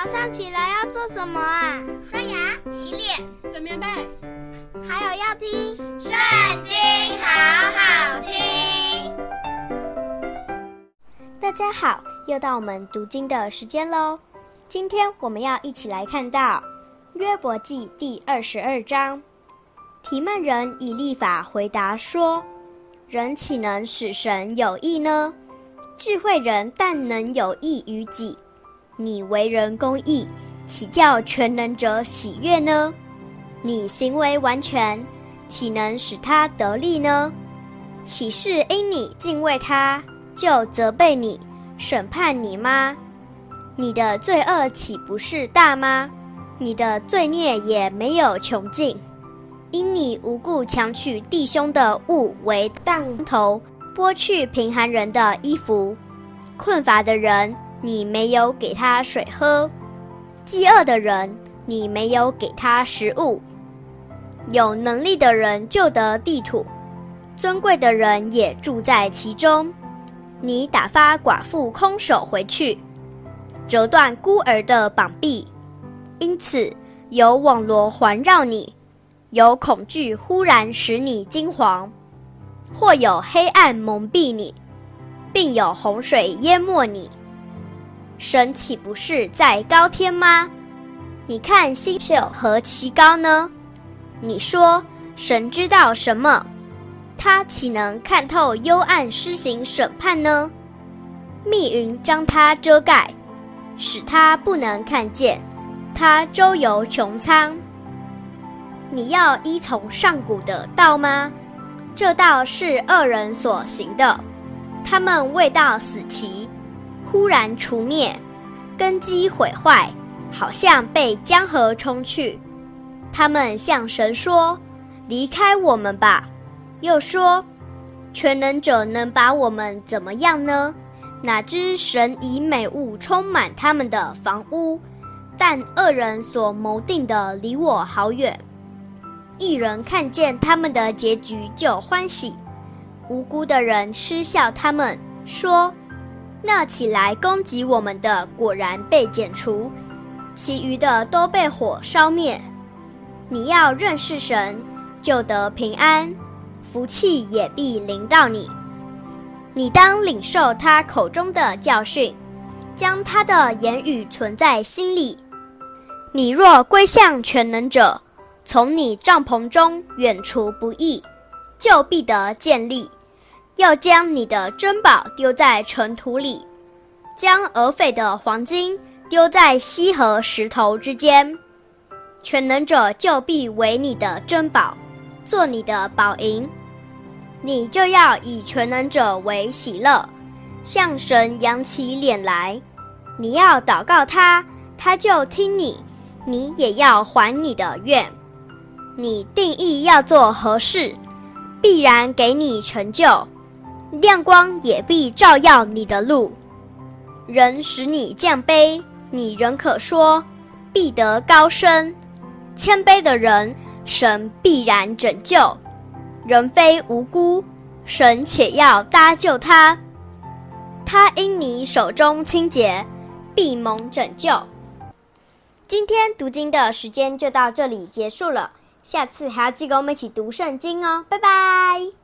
早上起来要做什么啊？刷牙、洗脸、整棉被，还有要听《圣经》，好好听。大家好，又到我们读经的时间喽。今天我们要一起来看到《约伯记》第二十二章。提曼人以立法回答说：“人岂能使神有益呢？智慧人但能有益于己。”你为人公义，岂叫全能者喜悦呢？你行为完全，岂能使他得利呢？岂是因你敬畏他，就责备你、审判你吗？你的罪恶岂不是大吗？你的罪孽也没有穷尽，因你无故强取弟兄的物为当头，剥去贫寒人的衣服，困乏的人。你没有给他水喝，饥饿的人，你没有给他食物。有能力的人就得地土，尊贵的人也住在其中。你打发寡妇空手回去，折断孤儿的膀臂，因此有网罗环绕你，有恐惧忽然使你惊惶，或有黑暗蒙蔽你，并有洪水淹没你。神岂不是在高天吗？你看星宿何其高呢？你说神知道什么？他岂能看透幽暗施行审判呢？密云将他遮盖，使他不能看见。他周游穹苍。你要依从上古的道吗？这道是恶人所行的，他们未到死期。忽然除灭，根基毁坏，好像被江河冲去。他们向神说：“离开我们吧。”又说：“全能者能把我们怎么样呢？”哪知神以美物充满他们的房屋，但恶人所谋定的离我好远。一人看见他们的结局就欢喜，无辜的人嗤笑他们说。那起来攻击我们的，果然被剪除；其余的都被火烧灭。你要认识神，就得平安，福气也必临到你。你当领受他口中的教训，将他的言语存在心里。你若归向全能者，从你帐篷中远除不义，就必得建立。要将你的珍宝丢在尘土里，将俄斐的黄金丢在溪和石头之间，全能者就必为你的珍宝，做你的宝银。你就要以全能者为喜乐，向神扬起脸来。你要祷告他，他就听你；你也要还你的愿。你定义要做何事，必然给你成就。亮光也必照耀你的路，人使你降卑，你仍可说必得高升。谦卑的人，神必然拯救。人非无辜，神且要搭救他。他因你手中清洁，必蒙拯救。今天读经的时间就到这里结束了，下次还要记得我们一起读圣经哦，拜拜。